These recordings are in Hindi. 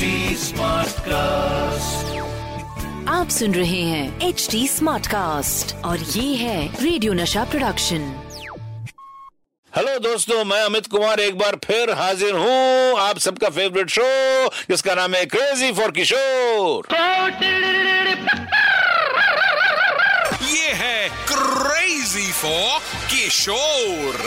HD Smartcast. आप सुन रहे हैं एच डी स्मार्ट कास्ट और ये है रेडियो नशा प्रोडक्शन हेलो दोस्तों मैं अमित कुमार एक बार फिर हाजिर हूँ आप सबका फेवरेट शो जिसका नाम है क्रेजी फॉर किशोर ये है क्रेजी फॉर किशोर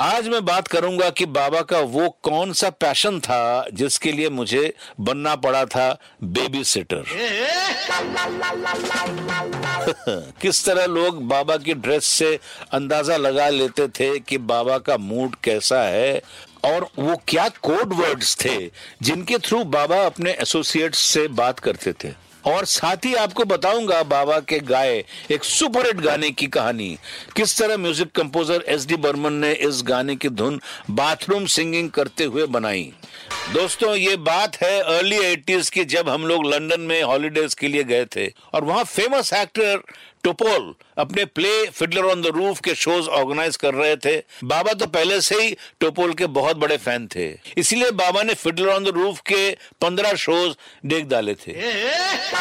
आज मैं बात करूँगा कि बाबा का वो कौन सा पैशन था जिसके लिए मुझे बनना पड़ा था बेबी सिटर किस तरह लोग बाबा की ड्रेस से अंदाज़ा लगा लेते थे कि बाबा का मूड कैसा है और वो क्या कोड वर्ड्स थे जिनके थ्रू बाबा अपने एसोसिएट्स से बात करते थे। और साथ ही आपको बताऊँगा बाबा के गाए एक सुपरहिट गाने की कहानी। किस तरह music composer S D Burman ने इस गाने की धुन बाथरूम सिंगिंग करते हुए बनाई। दोस्तों, ये बात है अर्ली एटीज की, जब हम लोग लंदन में हॉलीडेज के लिए गए थे। और वहाँ फ़ेमस एक्टर टोपोल अपने play Fiddler on the Roof के शोज़ ऑर्गेनाइज कर रहे थे। बाबा तो पहले से ही टोपोल के बहुत बड़े फ़ैन थे। इसीलिए बाबा ने फिडलर ऑन द रूफ के पंद्रह शोज़ देख डाले थे।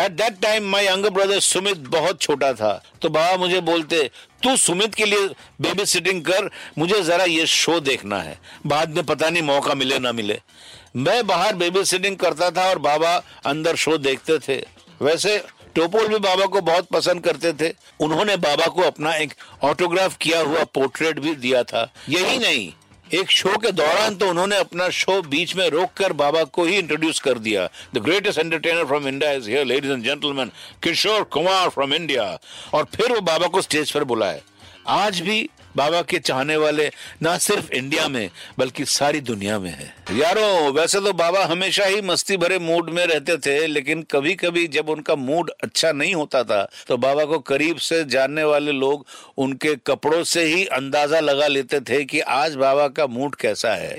At that time my younger brother Sumit बहुत छोटा था। तो बाबा मुझे बोलते, तू सुमित के लिए बेबी सिटिंग कर, मुझे जरा ये शो देखना है। बाद में पता नहीं मौका मिले ना मिले। मैं बाहर बेबी सिटिंग करता था और बाबा अंदर शो देखते थे। वैसे, टोपोल भी बाबा को बहुत पसंद करते थे। उन्होंने बाबा को अपना एक ऑटोग्राफ किया हुआ पोर्ट्रेट भी दिया था। यही नहीं एक शो के दौरान तो उन्होंने अपना शो बीच में रोककर बाबा को ही इंट्रोड्यूस कर दिया। The greatest entertainer from India is here ladies and gentleman Kishore Kumar from India और फिर वो बाबा को स्टेज पर बुलाए आज भी बाबा के चाहने वाले ना सिर्फ़ इंडिया में, बल्कि सारी दुनिया में है। यारो, वैसे तो बाबा हमेशा ही मस्ती भरे मूड में रहते थे, लेकिन कभी कभी जब उनका मूड अच्छा नहीं होता था तो बाबा को करीब से जानने वाले लोग उनके कपड़ों से ही अंदाज़ा लगा लेते थे कि आज बाबा का मूड कैसा है।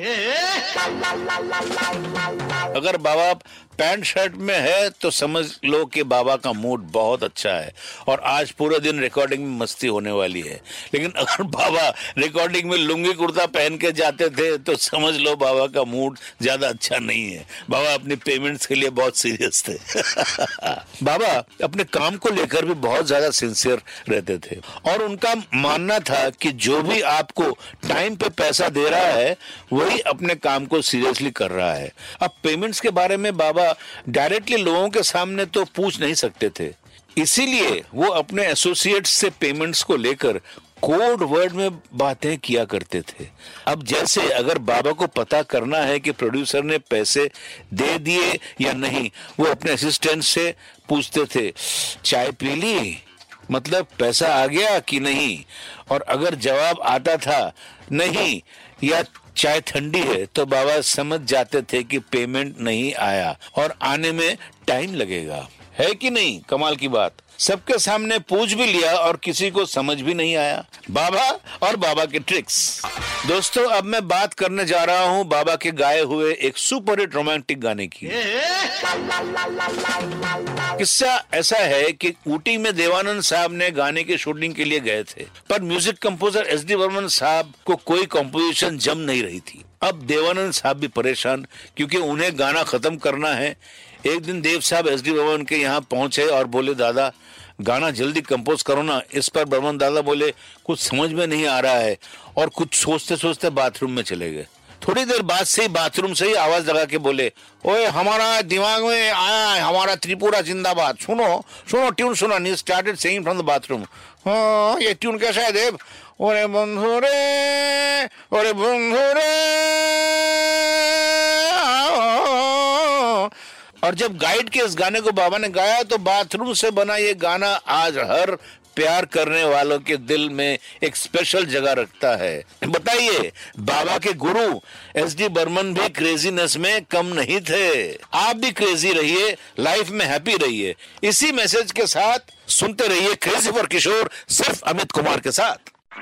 अगर बाबा पैंट शर्ट में है तो समझ लो कि बाबा का मूड बहुत अच्छा है, और आज पूरे दिन रिकॉर्डिंग में मस्ती होने वाली है। लेकिन अगर बाबा रिकॉर्डिंग में लुंगी कुर्ता पहन के जाते थे तो समझ लो बाबा का मूड ज़्यादा अच्छा नहीं है। बाबा अपनी पेमेंट्स के लिए बहुत सीरियस थे। बाबा, अपने काम को लेकर भी बहुत ज़्यादा सिंसियर रहते थे। और उनका मानना था कि जो भी आपको टाइम पे पैसा दे रहा है, वही अपने काम को सीरियसली कर रहा है। अब पेमेंट्स के बारे में बाबा डायरेक्टली लोगों के सामने तो पूछ नहीं सकते थे। इसीलिए वो अपने एसोसिएट्स से पेमेंट्स को लेकर कोड वर्ड में बातें किया करते थे। अब जैसे अगर बाबा को पता करना है कि प्रोड्यूसर ने पैसे दे दिए या नहीं, वो अपने असिस्टेंट से पूछते थे, चाय पी ली? मतलब पैसा आ गया कि नहीं? और अगर जवाब आता था, नहीं, या चाय ठंडी है तो बाबा समझ जाते थे कि पेमेंट नहीं आया और आने में टाइम लगेगा। है कि नहीं? कमाल की बात। सबके सामने पूछ भी लिया और किसी को समझ भी नहीं आया। बाबा और बाबा के ट्रिक्स दोस्तों, अब मैं बात करने जा रहा हूँ बाबा के गाए हुए एक सुपर हिट रोमांटिक गाने की। किस्सा ऐसा है कि ऊटी में देवानंद साहब ने गाने की शूटिंग के लिए गए थे, पर music composer S D Burman साहब को कोई कॉम्पोजिशन जम नहीं रही थी। अब देवानंद साहब भी परेशान, क्योंकि उन्हें गाना खत्म करना है। एक दिन देव साहब एस डी बर्मन के यहाँ पहुँचे और बोले, दादा, गाना जल्दी कंपोज करो ना। इस पर बर्मन दादा बोले, कुछ समझ में नहीं आ रहा है। और कुछ सोचते सोचते बाथरूम में चले गए। थोड़ी देर बाद से ही बाथरूम से ही आवाज़ लगा के बोले, ओए, हमारा दिमाग में आया है, हमारा त्रिपुरा जिंदाबाद। सुनो सुनो, ट्यून सुनो, नी started singing from the bathroom हाँ ये ट्यून कैसा है, देव? ओरे बंधु रे ओरे बंधु रे और जब गाइड के इस गाने को बाबा ने गाया तो बाथरूम से बना ये गाना आज हर प्यार करने वालों के दिल में एक स्पेशल जगह रखता है। बताइए, बाबा के गुरु एस डी बर्मन भी क्रेजीनेस में कम नहीं थे। आप भी क्रेजी रहिए लाइफ में हैप्पी रहिए। इसी मैसेज के साथ सुनते रहिए क्रेजी फॉर किशोर सिर्फ़ अमित कुमार के साथ।